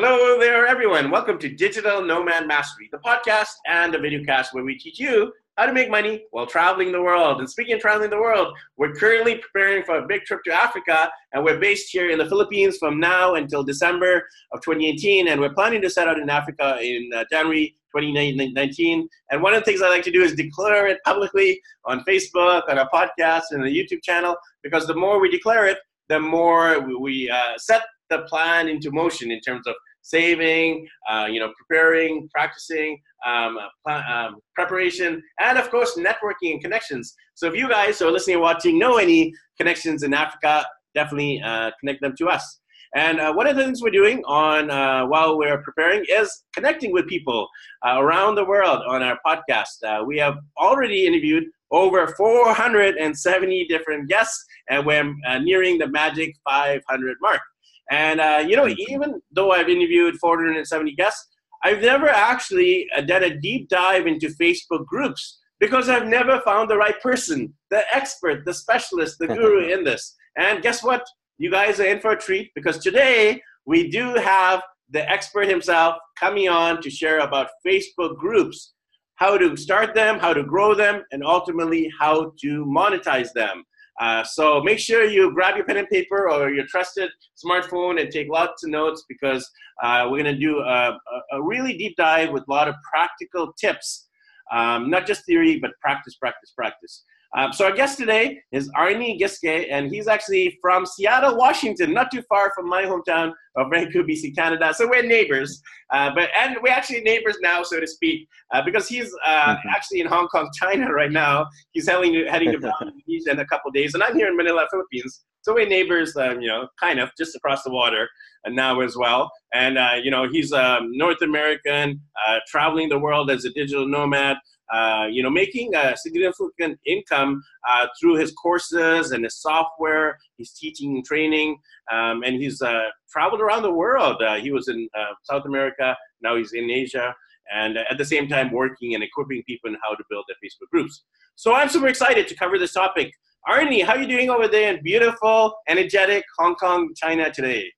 Hello there, everyone. Welcome to Digital Nomad Mastery, the podcast and the video cast where we teach you how to make money while traveling the world. And speaking of traveling the world, we're currently preparing for a big trip to Africa, and we're based here in the Philippines from now until December of 2018. And we're planning to set out in Africa in uh, January 2019. And one of the things I like to do is declare it publicly on Facebook, on a podcast, and a YouTube channel, because the more we declare it, the more we uh, set the plan into motion in terms of saving, uh, you know, preparing, practicing, um, um, preparation, and of course, networking and connections. So if you guys are listening and watching know any connections in Africa, definitely uh, connect them to us. And uh, one of the things we're doing on uh, while we're preparing is connecting with people uh, around the world on our podcast. Uh, we have already interviewed over 470 different guests, and we're uh, nearing the magic 500 mark. And uh, you know, even though I've interviewed 470 guests, I've never actually uh, done a deep dive into Facebook groups because I've never found the right person, the expert, the specialist, the guru in this. And guess what? You guys are in for a treat because today we do have the expert himself coming on to share about Facebook groups, how to start them, how to grow them, and ultimately how to monetize them. Uh, so make sure you grab your pen and paper or your trusted smartphone and take lots of notes because uh, we're going to do a, a, really deep dive with a lot of practical tips, um, not just theory, but practice, practice, practice. Um, so our guest today is Arnie Giske, and he's actually from Seattle, Washington, not too far from my hometown of Vancouver, BC, Canada. So we're neighbors, uh, but and we're actually neighbors now, so to speak, uh, because he's uh, mm-hmm. actually in Hong Kong, China right now. He's heading to, heading to Indonesia in a couple days, and I'm here in Manila, Philippines. So we're neighbors, um, you know, kind of just across the water and now as well. And uh, you know, he's a um, North American, uh, traveling the world as a digital nomad. Uh, you know, making a significant income uh, through his courses and his software. He's teaching and training, um, and he's uh, traveled around the world. Uh, he was in uh, South America, now he's in Asia, and at the same time working and equipping people in how to build their Facebook groups. So I'm super excited to cover this topic. Arnie, how are you doing over there in beautiful, energetic Hong Kong, China today?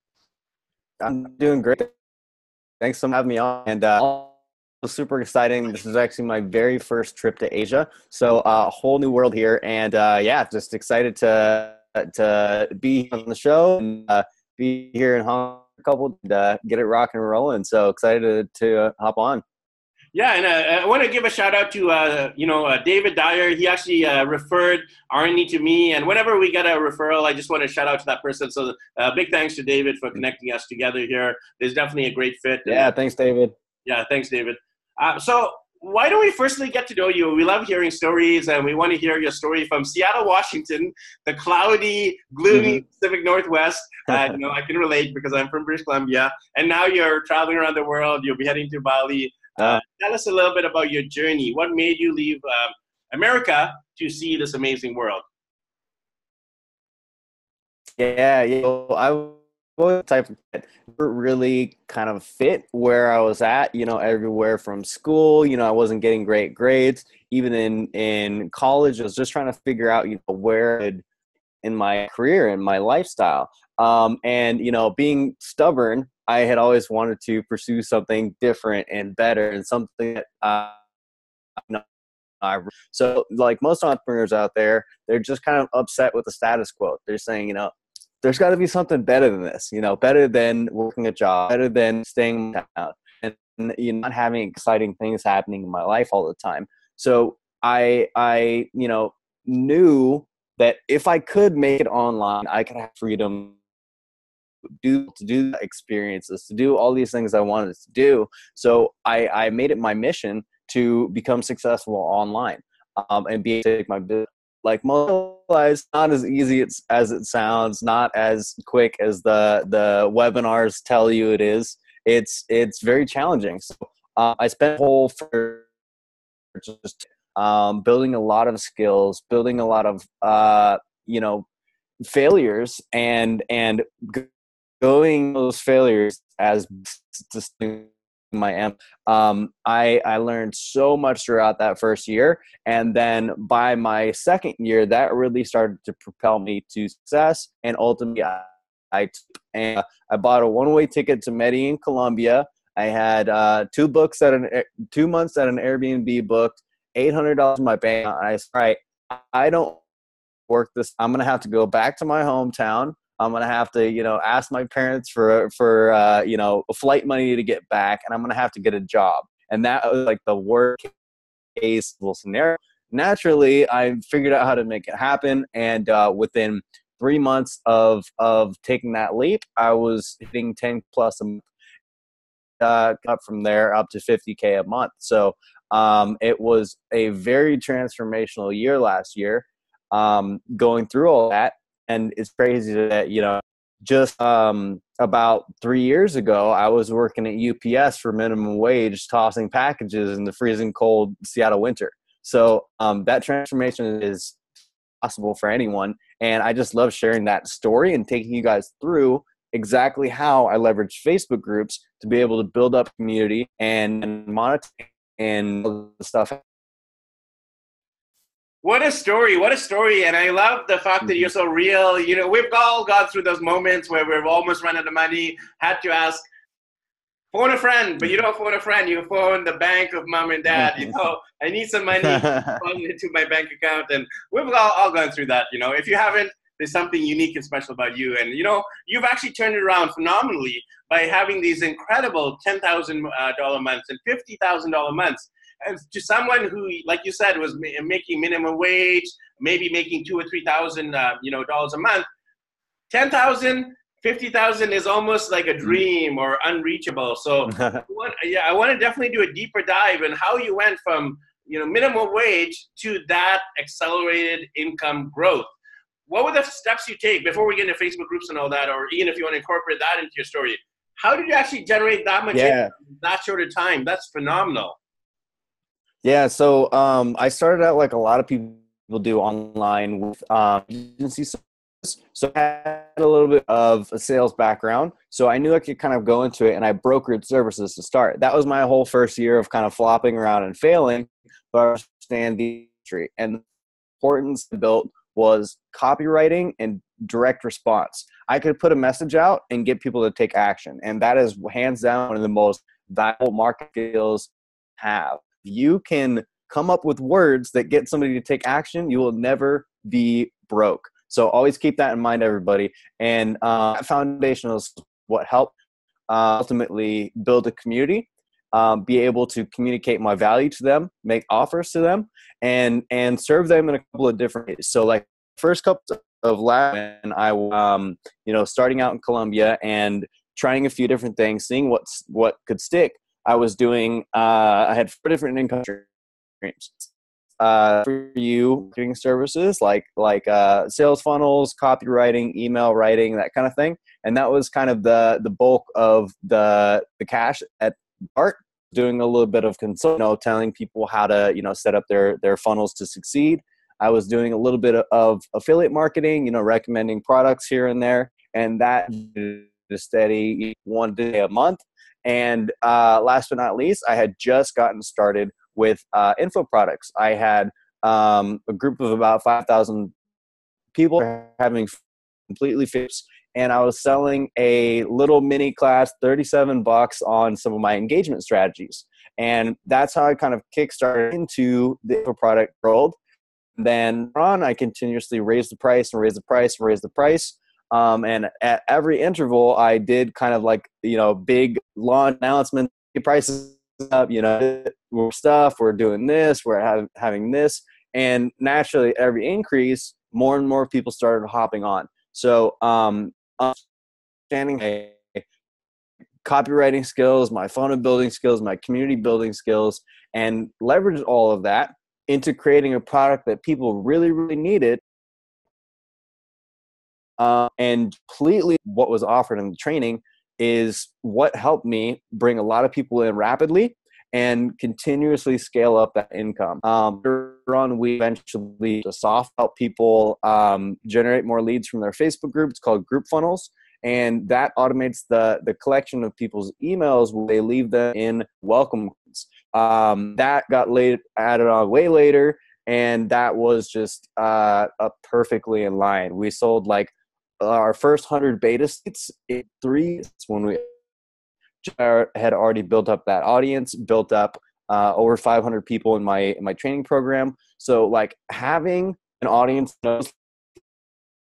I'm doing great. Thanks for having me on. And super exciting. This is actually my very first trip to Asia, so a uh, whole new world here, and uh, yeah, just excited to to be on the show and uh, be here in Hong Kong, couple and uh, get it rocking and rolling. So excited to, to hop on. Yeah, and uh, I want to give a shout out to uh, you know uh, David Dyer. He actually uh, referred Arnie to me, and whenever we get a referral, I just want to shout out to that person. So uh, big thanks to David for connecting us together here. There's definitely a great fit. Yeah, thanks, David. Yeah, thanks, David. Uh, so why don't we firstly get to know you? We love hearing stories, and we want to hear your story from Seattle, Washington, the cloudy, gloomy mm-hmm. Pacific Northwest. Uh, you know, I can relate because I'm from British Columbia, and now you're traveling around the world. You'll be heading to Bali. Uh, tell us a little bit about your journey. What made you leave um, America to see this amazing world? Yeah, yeah. I type of really kind of fit where I was at, you know, everywhere from school, you know, I wasn't getting great grades. Even in in college, I was just trying to figure out, you know, where in my career and my lifestyle. Um, and you know, being stubborn, I had always wanted to pursue something different and better, and something that uh, so like most entrepreneurs out there, they're just kind of upset with the status quo. They're saying, you know, there's got to be something better than this, you know, better than working a job, better than staying out and you know, not having exciting things happening in my life all the time. So I, I, you know, knew that if I could make it online, I could have freedom do to do experiences to do all these things i wanted to do so i i made it my mission to become successful online um, and be able to take my business like mobilize not as easy as it sounds not as quick as the the webinars tell you it is. It's it's very challenging. So uh, i spent whole for just um, building a lot of skills building a lot of uh, you know failures and and going those failures as amp. Um, I I learned so much throughout that first year, and then by my second year, that really started to propel me to success, and ultimately, I, I and I bought a one way ticket to Medellin, Colombia. I had uh, two books at an two months at an Airbnb booked, eight hundred dollars in my bank. I said, all right, I don't work this. I'm gonna have to go back to my hometown. I'm gonna have to, you know, ask my parents for for uh, you know flight money to get back, and I'm gonna have to get a job. And that was like the worst case scenario. Naturally, I figured out how to make it happen, and uh, within three months of of taking that leap, I was hitting 10 plus a month. Uh, up from there up to 50k a month. So um, it was a very transformational year last year, um, going through all that. And it's crazy that you know, just um, about three years ago, I was working at UPS for minimum wage, tossing packages in the freezing cold Seattle winter. So um, that transformation is possible for anyone. And I just love sharing that story and taking you guys through exactly how I leverage Facebook groups to be able to build up community and, monetize and stuff. What a story! What a story! And I love the fact that you're so mm-hmm. real. You know, we've all gone through those moments where we've almost run out of money, had to ask phone a friend, but you don't phone a friend. You phone the bank of mom and dad. You know, I need some money into my bank account, and we've all, all gone through that. You know, if you haven't, there's something unique and special about you. And you know, you've actually turned it around phenomenally by having these incredible ten thousand uh, dollar months and fifty thousand dollar months. And to someone who, like you said, was making minimum wage, maybe making two or three thousand, uh, you know, dollars a month, ten thousand 50,000 is almost like a mm-hmm. dream or unreachable. So yeah, I want to definitely do a deeper dive in how you went from, you know, minimum wage to that accelerated income growth. What were the steps you take before we get into Facebook groups and all that, or even if you want to incorporate that into your story? How did you actually generate that much yeah. in that short of time? That's phenomenal. Yeah, so um, I started out like a lot of people do online with um, agency so I had a little bit of a sales background. So I knew I could kind of go into it and I brokered services to start. That was my whole first year of kind of flopping around and failing, but I understand the industry. And the importance built was copywriting and direct response. I could put a message out and get people to take action. And that is hands down one of the most valuable market skills have. You can come up with words that get somebody to take action, you will never be broke. So always keep that in mind, everybody. And uh, foundation is what helped uh, ultimately build a community, um, be able to communicate my value to them, make offers to them, and and serve them in a couple of different ways. So like first couple of last, and I um, you know starting out in Colombia and trying a few different things, seeing what's what could stick. I was doing. Uh, I had four different income streams uh, for you marketing services like like uh, sales funnels, copywriting, email writing, that kind of thing. And that was kind of the the bulk of the the cash at Art doing a little bit of consult, you know, telling people how to you know set up their their funnels to succeed. I was doing a little bit of affiliate marketing, you know, recommending products here and there, and that is steady one day a month. And uh, last but not least, I had just gotten started with uh, info products. I had um, a group of about 5,000 people having completely fixed and I was selling a little mini class, 37 bucks on some of my engagement strategies. And that's how I kind of kickstarted into the info product world. Then on, I continuously raised the price and raised the price and raised the price. Um, and at every interval, I did kind of like, you know, big launch announcements, prices up, you know, stuff, we're doing this, we're having this. And naturally, every increase, more and more people started hopping on. So, um, understanding copywriting skills, my funnel building skills, my community building skills, and leverage all of that into creating a product that people really, really needed. Uh, and completely what was offered in the training is what helped me bring a lot of people in rapidly and continuously scale up that income. Um, on, we eventually soft help people um, generate more leads from their Facebook group. It's called Group Funnels. And that automates the, the collection of people's emails when they leave them in welcome. Um, that got laid, added on way later. And that was just uh, perfectly in line. We sold like our first hundred beta seats in three when we had already built up that audience, built up uh, over 500 people in my in my training program. So like having an audience knows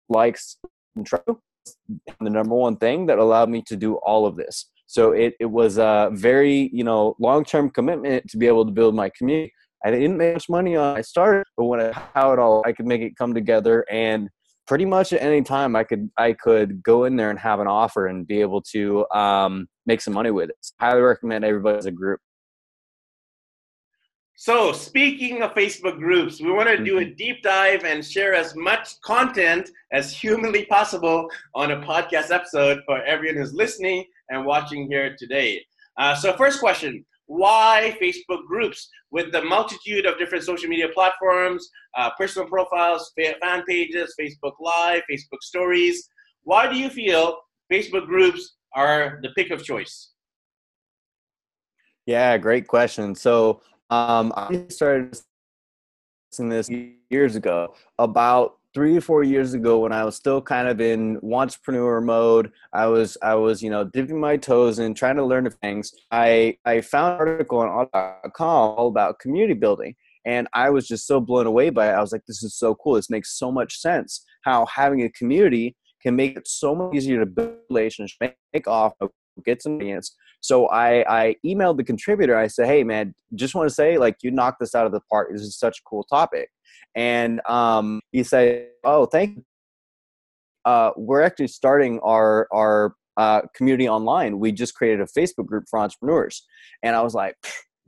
likes and the number one thing that allowed me to do all of this. So it, it was a very, you know, long-term commitment to be able to build my community. I didn't make much money on I started, but when I how it all I could make it come together and pretty much at any time I could I could go in there and have an offer and be able to um, make some money with it. So highly recommend everybody as a group. So, speaking of Facebook groups, we want to do a mm-hmm. deep dive and share as much content as humanly possible on a podcast episode for everyone who's listening and watching here today. Uh, so, first question why Facebook groups with the multitude of different social media platforms, uh, personal profiles, fan pages, Facebook Live, Facebook stories? Why do you feel Facebook groups are the pick of choice? Yeah, great question. So, um, I started this years ago. About three or four years ago, when I was still kind of in entrepreneur mode, I was I was you know dipping my toes in, trying to learn things. I I found an article on all.com all about community building, and I was just so blown away by it. I was like, this is so cool. This makes so much sense. How having a community can make it so much easier to build relationships, make off, get some audience, so I, I emailed the contributor. I said, hey, man, just want to say, like, you knocked this out of the park. This is such a cool topic. And um, he said, oh, thank you. Uh, we're actually starting our, our uh, community online. We just created a Facebook group for entrepreneurs. And I was like,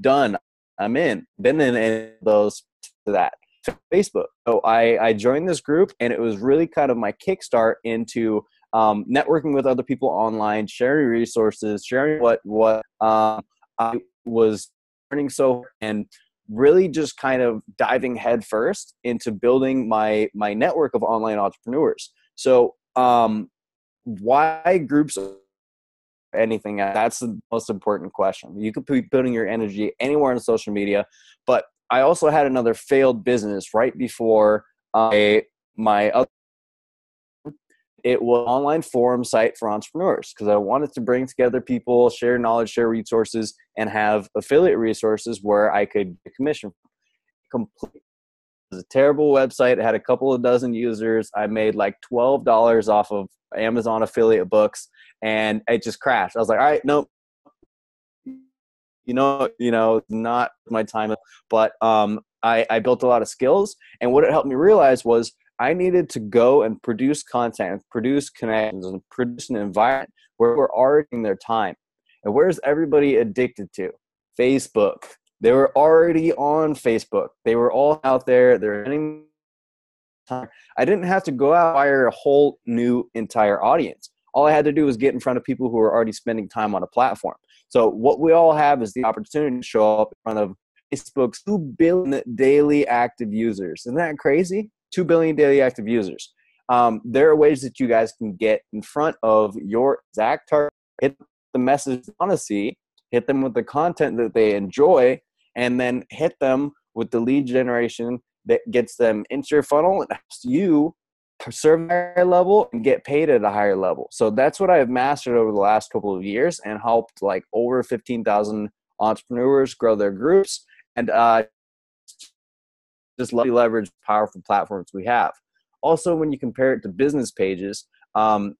done. I'm in. Been in those to that. Facebook. So I, I joined this group and it was really kind of my kickstart into um, networking with other people online, sharing resources, sharing what what um, I was learning so and really just kind of diving headfirst into building my my network of online entrepreneurs. So um, why groups anything that's the most important question you could be putting your energy anywhere on social media but i also had another failed business right before uh, my other it was online forum site for entrepreneurs because I wanted to bring together people, share knowledge, share resources, and have affiliate resources where I could commission. Complete. It was a terrible website. It had a couple of dozen users. I made like twelve dollars off of Amazon affiliate books, and it just crashed. I was like, all right, nope. You know, you know, not my time. But um, I, I built a lot of skills, and what it helped me realize was I needed to go and produce content, and produce connections, and produce an environment where we're already in their time. And where's everybody addicted to? Facebook. They were already on Facebook. They were all out there. They're spending time. I didn't have to go out and hire a whole new entire audience. All I had to do was get in front of people who are already spending time on a platform. So what we all have is the opportunity to show up in front of Facebook's 2 billion daily active users. Isn't that crazy? 2 billion daily active users. Um, there are ways that you guys can get in front of your exact target, hit the message you want to see, hit them with the content that they enjoy, and then hit them with the lead generation that gets them into your funnel and helps you serve a higher level and get paid at a higher level. So that's what I've mastered over the last couple of years and helped like over 15,000 entrepreneurs grow their groups and uh, just leverage powerful platforms we have. Also, when you compare it to business pages, um,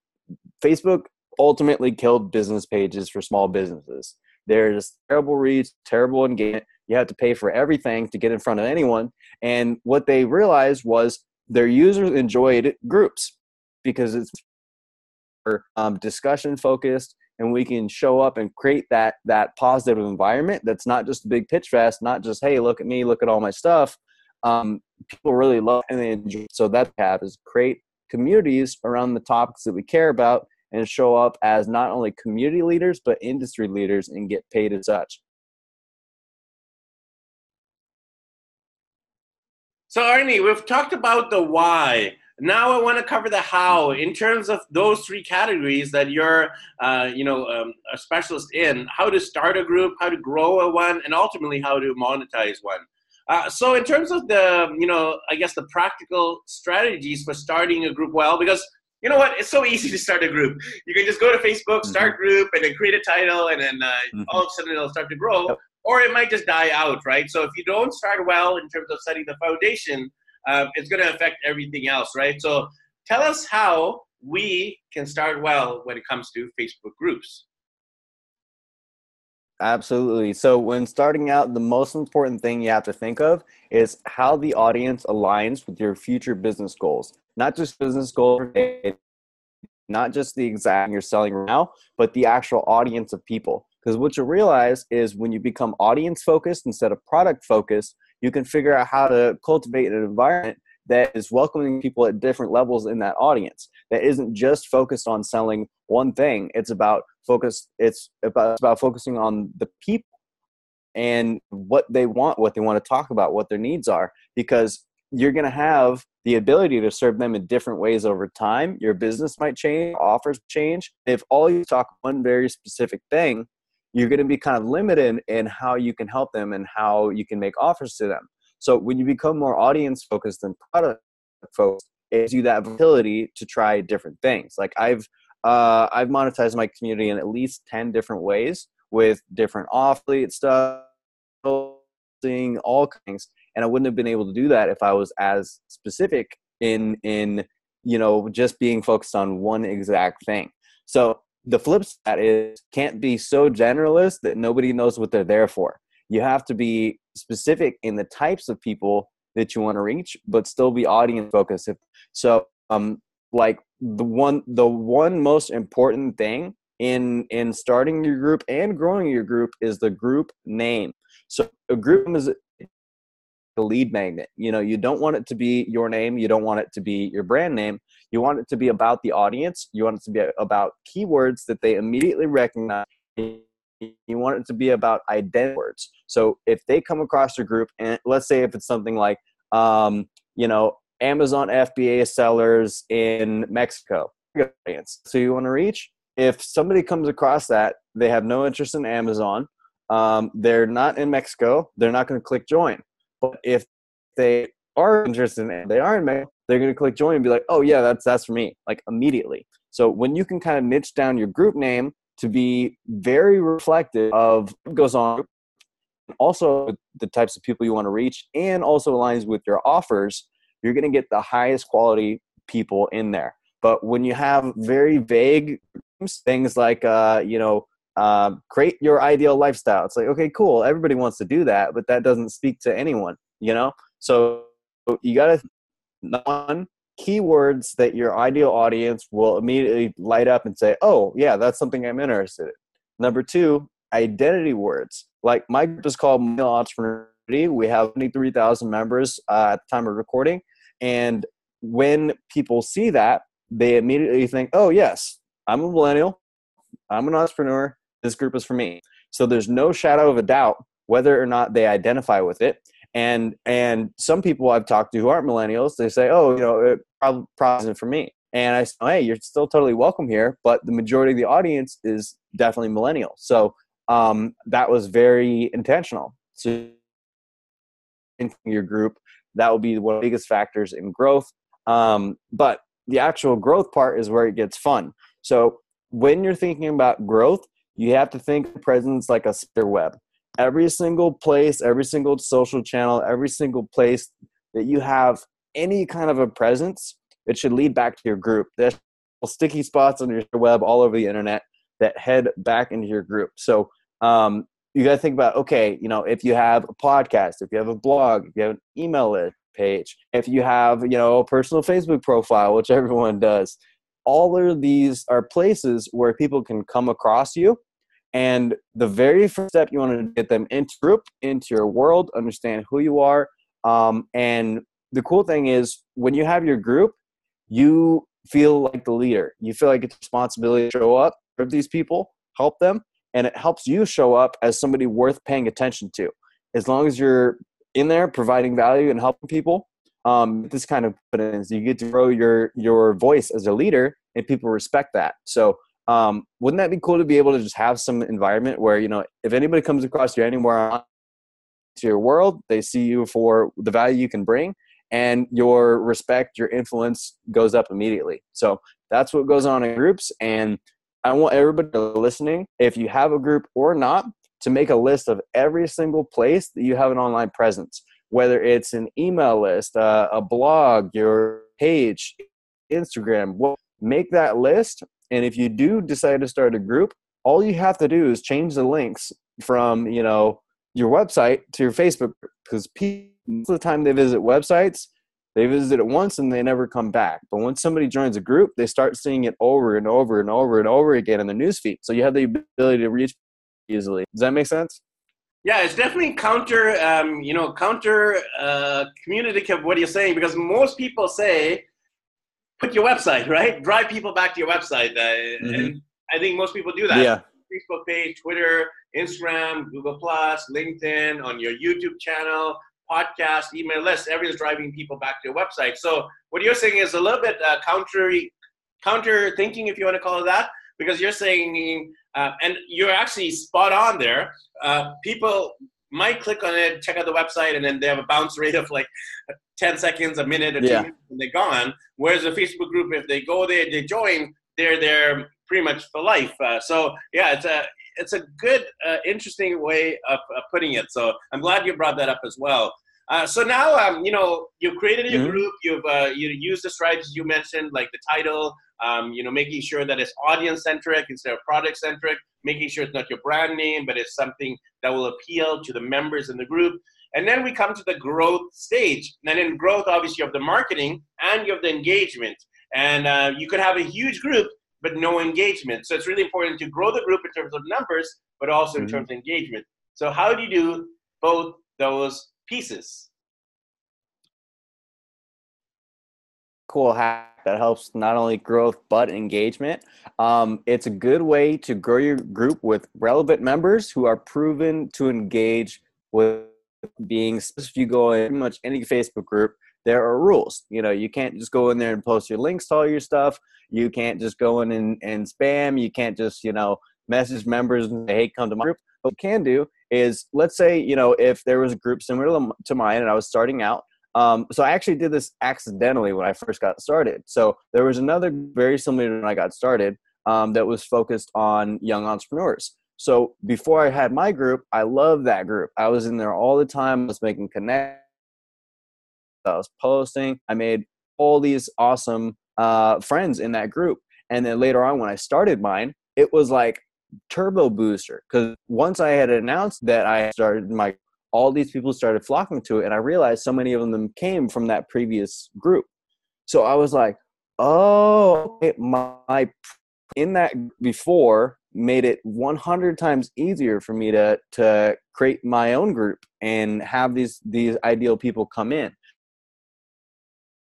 Facebook ultimately killed business pages for small businesses. There's terrible reach, terrible engagement. You have to pay for everything to get in front of anyone. And what they realized was their users enjoyed groups because it's um, discussion focused and we can show up and create that that positive environment that's not just a big pitch fest not just hey look at me look at all my stuff um, people really love and they enjoy. So that have is create communities around the topics that we care about and show up as not only community leaders but industry leaders and get paid as such. So Arnie, we've talked about the why. Now I want to cover the how in terms of those three categories that you're, uh, you know, um, a specialist in. How to start a group, how to grow a one, and ultimately how to monetize one. Uh, so in terms of the, you know, I guess the practical strategies for starting a group well, because you know what? It's so easy to start a group. You can just go to Facebook, mm-hmm. start group, and then create a title, and then uh, mm-hmm. all of a sudden it'll start to grow. Yep. Or it might just die out, right? So if you don't start well in terms of setting the foundation, uh, it's going to affect everything else, right? So tell us how we can start well when it comes to Facebook groups. Absolutely. So, when starting out, the most important thing you have to think of is how the audience aligns with your future business goals. Not just business goals, not just the exact you're selling now, but the actual audience of people. Because what you realize is when you become audience focused instead of product focused, you can figure out how to cultivate an environment that is welcoming people at different levels in that audience that isn't just focused on selling one thing. It's about focus it's about, it's about focusing on the people and what they want what they want to talk about what their needs are because you're going to have the ability to serve them in different ways over time. Your business might change offers change. If all you talk one very specific thing you're going to be kind of limited in how you can help them and how you can make offers to them. So when you become more audience focused and product focused, gives you that ability to try different things. Like I've uh, I've monetized my community in at least ten different ways with different affiliate stuff, seeing all kinds, and I wouldn't have been able to do that if I was as specific in in you know just being focused on one exact thing. So the flip side is can't be so generalist that nobody knows what they're there for you have to be specific in the types of people that you want to reach but still be audience focused. So um like the one the one most important thing in in starting your group and growing your group is the group name. So a group is a lead magnet. You know you don't want it to be your name you don't want it to be your brand name. You want it to be about the audience you want it to be about keywords that they immediately recognize you want it to be about identity words. So if they come across your group, and let's say if it's something like, um, you know, Amazon FBA sellers in Mexico, so you want to reach. If somebody comes across that, they have no interest in Amazon. Um, they're not in Mexico. They're not going to click join. But if they are interested in, they are in Mexico, they're going to click join and be like, oh yeah, that's that's for me, like immediately. So when you can kind of niche down your group name to be very reflective of what goes on also the types of people you want to reach and also aligns with your offers you're going to get the highest quality people in there but when you have very vague things like uh, you know uh, create your ideal lifestyle it's like okay cool everybody wants to do that but that doesn't speak to anyone you know so you got to one keywords that your ideal audience will immediately light up and say, oh, yeah, that's something I'm interested in. Number two, identity words. Like my group is called Millennial Entrepreneur. We have 23,000 members uh, at the time of recording. And when people see that, they immediately think, oh, yes, I'm a millennial, I'm an entrepreneur, this group is for me. So there's no shadow of a doubt whether or not they identify with it and and some people I've talked to who aren't millennials, they say, "Oh, you know, it probably isn't for me." And I say, "Hey, you're still totally welcome here, but the majority of the audience is definitely millennial." So um, that was very intentional. So in your group, that will be one of the biggest factors in growth. Um, but the actual growth part is where it gets fun. So when you're thinking about growth, you have to think presence like a spider web every single place, every single social channel, every single place that you have any kind of a presence, it should lead back to your group. There's sticky spots on your web all over the internet that head back into your group. So um, you got to think about okay, you know, if you have a podcast, if you have a blog, if you have an email list page, if you have you know a personal Facebook profile, which everyone does, all of these are places where people can come across you and the very first step, you want to get them into group, into your world, understand who you are. Um, and the cool thing is, when you have your group, you feel like the leader. You feel like it's responsibility to show up, serve these people, help them, and it helps you show up as somebody worth paying attention to. As long as you're in there providing value and helping people, um, this kind of confidence, you get to grow your your voice as a leader, and people respect that. So um, wouldn't that be cool to be able to just have some environment where you know if anybody comes across you anywhere to your world they see you for the value you can bring and your respect your influence goes up immediately so That's what goes on in groups. And I want everybody listening, if you have a group or not, to make a list of every single place that you have an online presence, whether it's an email list, uh, a blog, your page, Instagram. Well, make that list. And if you do decide to start a group, all you have to do is change the links from, you know, your website to your Facebook because people, most of the time they visit websites, they visit it once and they never come back. But once somebody joins a group, they start seeing it over and over and over and over again in the newsfeed. So you have the ability to reach easily. Does that make sense? Yeah, it's definitely counter, um, you know, counter uh, communicative what you're saying because most people say, put your website, right? Drive people back to your website. Uh, mm-hmm. And I think most people do that. Yeah. Facebook page, Twitter, Instagram, Google Plus, LinkedIn, on your YouTube channel, podcast, email list, everything's driving people back to your website. So what you're saying is a little bit uh, counter counter thinking, if you want to call it that, because you're saying, uh, and you're actually spot on there. Uh, people might click on it, check out the website, and then they have a bounce rate of like 10 seconds, a minute, or two yeah. minutes, and they're gone. Whereas a Facebook group, if they go there, they join, they're there pretty much for life. Uh, so yeah, it's a it's a good, uh, interesting way of, of, putting it. So I'm glad you brought that up as well. Uh, so now, um, you know, you've created your mm-hmm. group. You've uh, you used the strategies you mentioned, like the title. Um, you know, making sure that it's audience centric instead of product centric. Making sure it's not your brand name, but it's something that will appeal to the members in the group. And then we come to the growth stage. And in growth, obviously, you have the marketing and you have the engagement. And uh, you could have a huge group, but no engagement. So it's really important to grow the group in terms of numbers, but also in mm-hmm. terms of engagement. So how do you do both those pieces? Cool hack that helps not only growth but engagement. Um, it's a good way to grow your group with relevant members who are proven to engage with being. If you go in pretty much any Facebook group, there are rules. You know, you can't just go in there and post your links to all your stuff. You can't just go in and, and spam. You can't just, you know, message members and say, hey, come to my group. What you can do is, let's say, you know, if there was a group similar to mine and I was starting out, um, so I actually did this accidentally when I first got started. So there was another very similar when I got started um, that was focused on young entrepreneurs. So before I had my group, I loved that group. I was in there all the time. I was making connections I was posting. I made all these awesome uh, friends in that group. And then later on, when I started mine, it was like turbo booster because once I had announced that I started my, all these people started flocking to it, and I realized so many of them came from that previous group. So I was like, oh, my in that before made it 100 times easier for me to to create my own group and have these these ideal people come in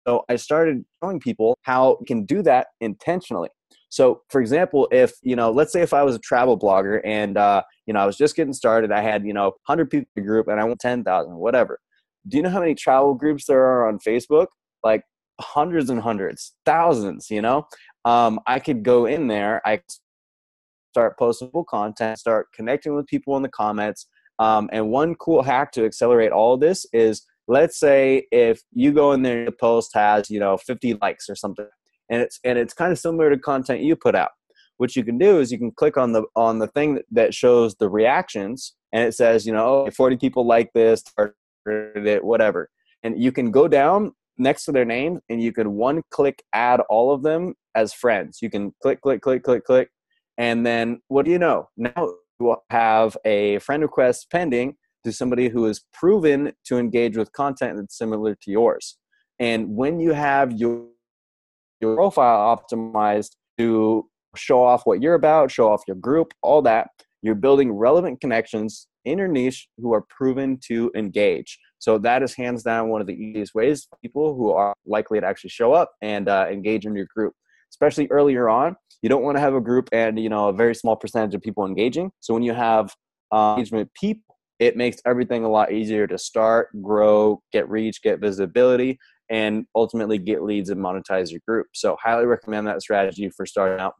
so I started showing people how you can do that intentionally. So, for example, if you know, let's say if I was a travel blogger and uh, you know I was just getting started, I had you know 100 people in group and I want 10,000, whatever. Do you know how many travel groups there are on Facebook? Like hundreds and hundreds, thousands. You know, um, I could go in there. I start posting content, start connecting with people in the comments. Um, and one cool hack to accelerate all of this is let's say if you go in there and the post has you know 50 likes or something and it's and it's kind of similar to content you put out. What you can do is you can click on the on the thing that shows the reactions and it says you know oh, 40 people like this it whatever. And you can go down next to their name and you can one click add all of them as friends. You can click click click click click and then what do you know? Now you will have a friend request pending to somebody who is proven to engage with content that's similar to yours. And when you have your your profile optimized to show off what you're about, show off your group, all that, you're building relevant connections in your niche who are proven to engage. So that is hands down one of the easiest ways people who are likely to actually show up and uh, engage in your group. Especially earlier on, you don't want to have a group and you know a very small percentage of people engaging. So when you have uh, engagement people it makes everything a lot easier to start, grow, get reach, get visibility, and ultimately get leads and monetize your group. So, highly recommend that strategy for starting out.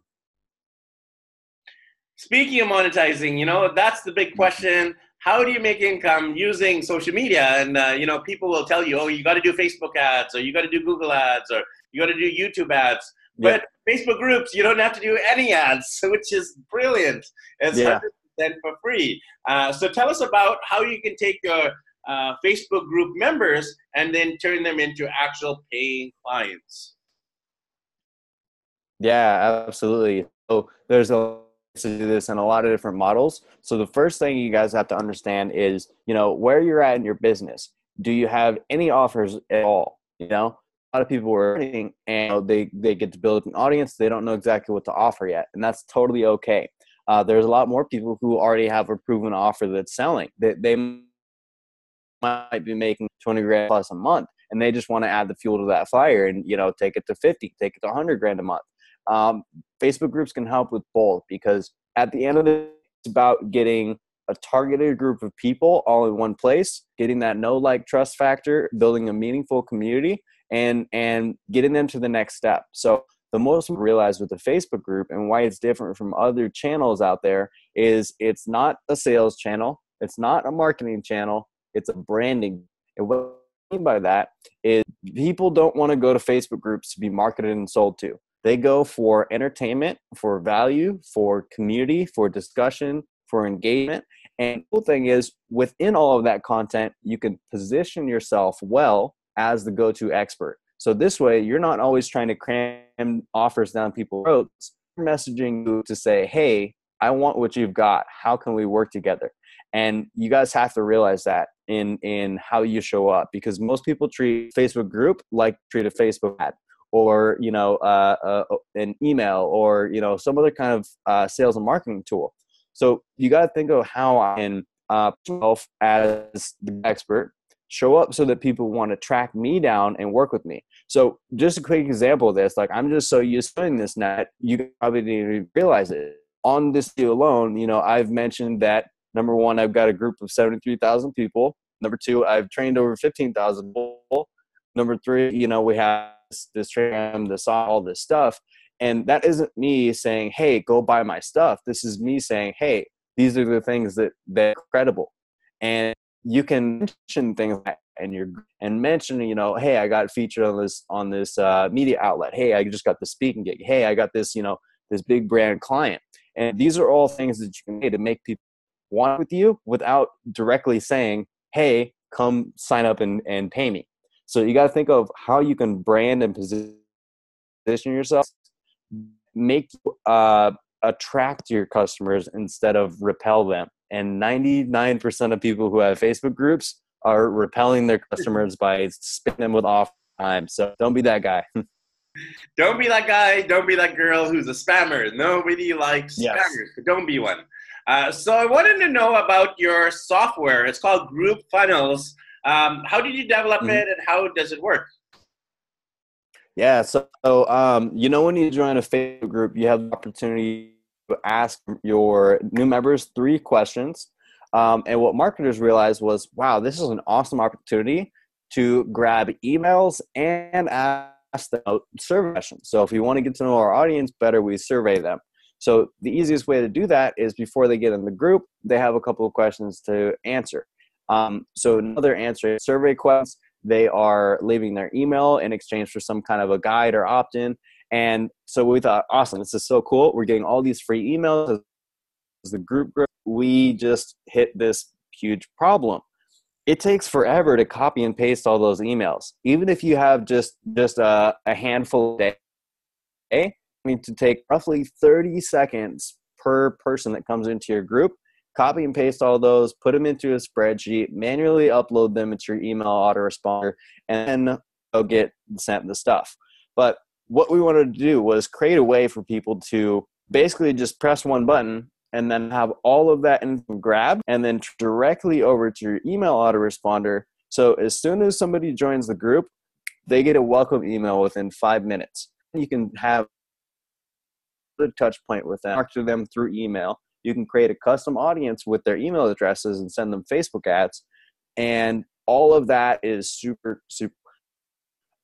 Speaking of monetizing, you know, that's the big question. How do you make income using social media? And, uh, you know, people will tell you, oh, you got to do Facebook ads, or you got to do Google ads, or you got to do YouTube ads. But Facebook groups, you don't have to do any ads, which is brilliant. It's yeah. 100% for free. Uh, so tell us about how you can take your uh, Facebook group members and then turn them into actual paying clients. Yeah, absolutely. So there's a to do this in a lot of different models. So the first thing you guys have to understand is, you know, where you're at in your business. Do you have any offers at all? You know, a lot of people are earning and they they get to build an audience. They don't know exactly what to offer yet, and that's totally okay. Uh, there's a lot more people who already have a proven offer that's selling. They, they might be making 20 grand plus a month, and they just want to add the fuel to that fire and you know take it to 50, take it to 100 grand a month. Um, Facebook groups can help with both because at the end of the day it's about getting a targeted group of people all in one place, getting that know like trust factor, building a meaningful community, and and getting them to the next step. So the most realize with the Facebook group and why it's different from other channels out there is it's not a sales channel, it's not a marketing channel, it's a branding. And what I mean by that is people don't want to go to Facebook groups to be marketed and sold to. They go for entertainment, for value, for community, for discussion, for engagement. And the cool thing is, within all of that content, you can position yourself well as the go to expert. So this way, you're not always trying to cram offers down people's throats. You're messaging you to say, hey, I want what you've got. How can we work together? And you guys have to realize that in in how you show up because most people treat Facebook group like treat a Facebook ad or you know uh, uh, an email or you know some other kind of uh, sales and marketing tool so you got to think of how i can uh, myself as the expert show up so that people want to track me down and work with me so just a quick example of this like i'm just so used to doing this net you probably didn't even realize it on this deal alone you know i've mentioned that number one i've got a group of 73000 people number two i've trained over 15000 people number three you know we have this, this this all this stuff. And that isn't me saying, hey, go buy my stuff. This is me saying, hey, these are the things that that are credible. And you can mention things like and you're and mention, you know, hey, I got featured on this on this uh, media outlet. Hey, I just got the speaking gig. Hey, I got this, you know, this big brand client. And these are all things that you can do to make people want with you without directly saying, hey, come sign up and, and pay me. So you got to think of how you can brand and position yourself, make uh, attract your customers instead of repel them. And 99% of people who have Facebook groups are repelling their customers by spinning them with off time. So don't be that guy. don't be that guy. Don't be that girl who's a spammer. Nobody likes yes. spammers. Don't be one. Uh, so I wanted to know about your software. It's called Group Funnels. Um, how did you develop mm-hmm. it and how does it work? Yeah, so um, you know when you join a Facebook group, you have the opportunity ask your new members three questions. Um, and what marketers realized was, wow, this is an awesome opportunity to grab emails and ask them survey questions. So if you want to get to know our audience better, we survey them. So the easiest way to do that is before they get in the group, they have a couple of questions to answer. Um, so another answer survey questions. They are leaving their email in exchange for some kind of a guide or opt-in. And so we thought, awesome, this is so cool. We're getting all these free emails as the group group. We just hit this huge problem. It takes forever to copy and paste all those emails. Even if you have just just a, a handful a day, I to take roughly 30 seconds per person that comes into your group copy and paste all those, put them into a spreadsheet, manually upload them into your email autoresponder, and then go get sent the stuff. But what we wanted to do was create a way for people to basically just press one button and then have all of that in grab and then directly over to your email autoresponder. So as soon as somebody joins the group, they get a welcome email within five minutes. You can have a touch point with them, talk to them through email, you can create a custom audience with their email addresses and send them Facebook ads. And all of that is super, super,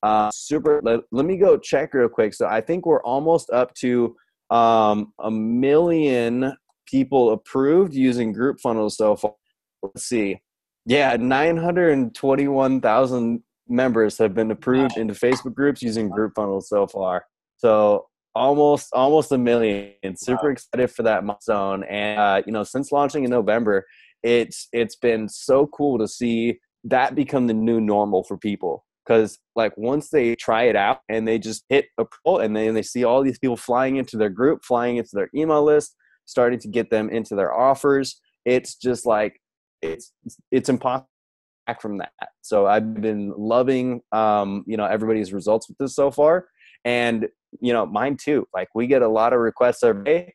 uh, super. Let, let me go check real quick. So I think we're almost up to um, a million people approved using group funnels so far. Let's see. Yeah, 921,000 members have been approved into Facebook groups using group funnels so far. So almost almost a million. Super wow. excited for that milestone. And uh, you know, since launching in November, it's it's been so cool to see that become the new normal for people. Because like once they try it out and they just hit approval and then they see all these people flying into their group, flying into their email list, starting to get them into their offers, it's just like it's it's impossible back from that. So I've been loving um, you know everybody's results with this so far, and you know mine too. Like we get a lot of requests every day,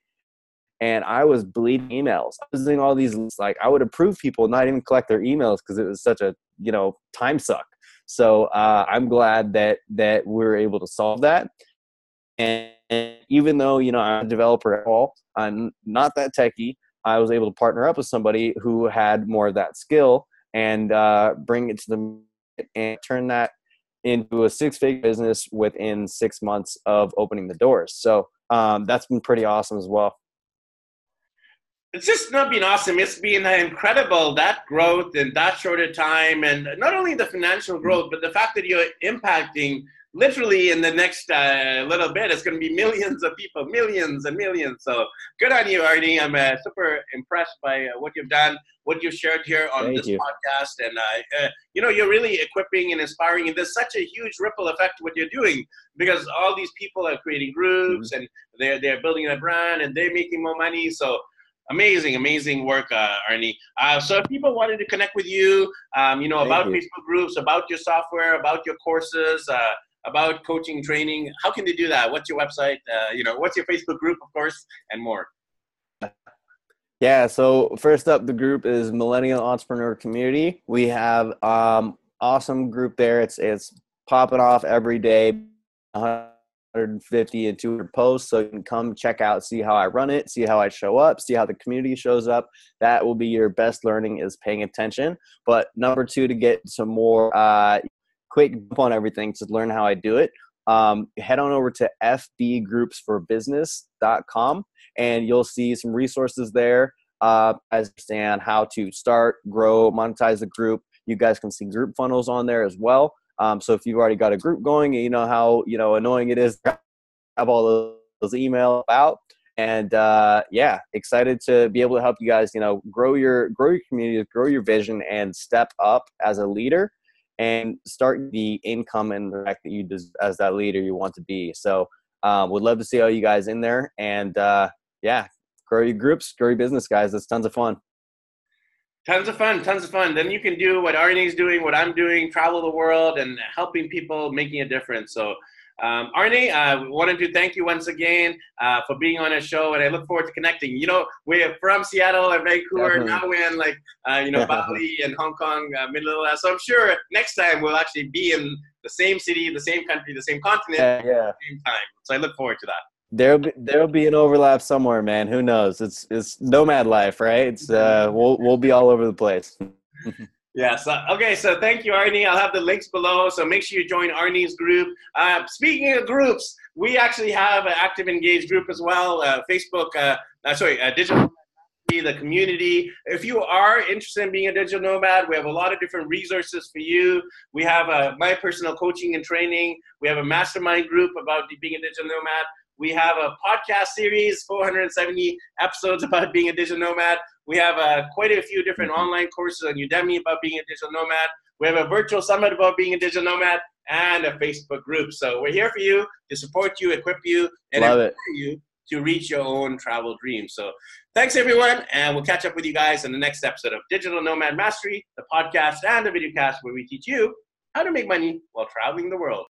and I was bleeding emails. I was doing all these like I would approve people, not even collect their emails because it was such a you know time suck. So uh, I'm glad that that we're able to solve that. And, even though you know I'm a developer at all, I'm not that techie. I was able to partner up with somebody who had more of that skill and uh, bring it to the and turn that into a six-figure business within six months of opening the doors. So um, that's been pretty awesome as well. It's just not been awesome. It's been incredible that growth in that short of time, and not only the financial growth, but the fact that you're impacting literally in the next uh, little bit, it's going to be millions of people, millions and millions. So good on you, Arnie. I'm uh, super impressed by uh, what you've done, what you've shared here on Thank this you. podcast. And, uh, uh, you know, you're really equipping and inspiring. And there's such a huge ripple effect what you're doing because all these people are creating groups mm-hmm. and they're, they're building a brand and they're making more money. So amazing, amazing work, uh, Arnie. Uh, so if people wanted to connect with you, um, you know, Thank about you. Facebook groups, about your software, about your courses, uh, about coaching training how can they do that? What's your website? Uh, you know what's your facebook group of course and more? Yeah so first up the group is millennial entrepreneur community. We have um awesome group there. It's it's popping off every day 150 and 200 posts so you can come check out see how i run it see how i show up see how the community shows up that will be your best learning is paying attention but number two to get some more uh, quick on everything to learn how I do it, um, head on over to fbgroupsforbusiness.com and you'll see some resources there uh, as understand how to start, grow, monetize the group. You guys can see group funnels on there as well. Um, so if you've already got a group going, you know how you know annoying it is to have all those, those email out. And uh, yeah, excited to be able to help you guys, you know, grow your grow your community, grow your vision, and step up as a leader and start the income and the fact that you des- as that leader you want to be. So um, would love to see all you guys in there and uh, yeah, grow your groups, grow your business, guys. It's tons of fun. Tons of fun, tons of fun. Then you can do what Arnie's doing, what I'm doing, travel the world, and helping people, making a difference. So um, Arnie, I uh, wanted to thank you once again uh, for being on our show, and I look forward to connecting. You know, we're from Seattle and Vancouver. Definitely. Now we're in like uh, you know Bali and Hong Kong, uh, middle that. So I'm sure next time we'll actually be in the same city, the same country, the same continent, yeah, yeah. at the same time. So I look forward to that. There'll be there'll be an overlap somewhere, man. Who knows? It's it's nomad life, right? It's uh, we'll we'll be all over the place. Yeah. So okay. So thank you, Arnie. I'll have the links below. So make sure you join Arnie's group. Uh, speaking of groups, we actually have an active engaged group as well. Uh, Facebook. Uh, uh sorry, uh, digital the community. If you are interested in being a digital nomad, we have a lot of different resources for you. We have uh, my personal coaching and training. We have a mastermind group about being a digital nomad. We have a podcast series, 470 episodes about being a digital nomad. We have uh, quite a few different mm-hmm. online courses on Udemy about being a digital nomad. We have a virtual summit about being a digital nomad and a Facebook group. So we're here for you to support you, equip you, and Love empower it. you to reach your own travel dreams. So thanks everyone, and we'll catch up with you guys in the next episode of Digital Nomad Mastery, the podcast and the video cast where we teach you how to make money while traveling the world.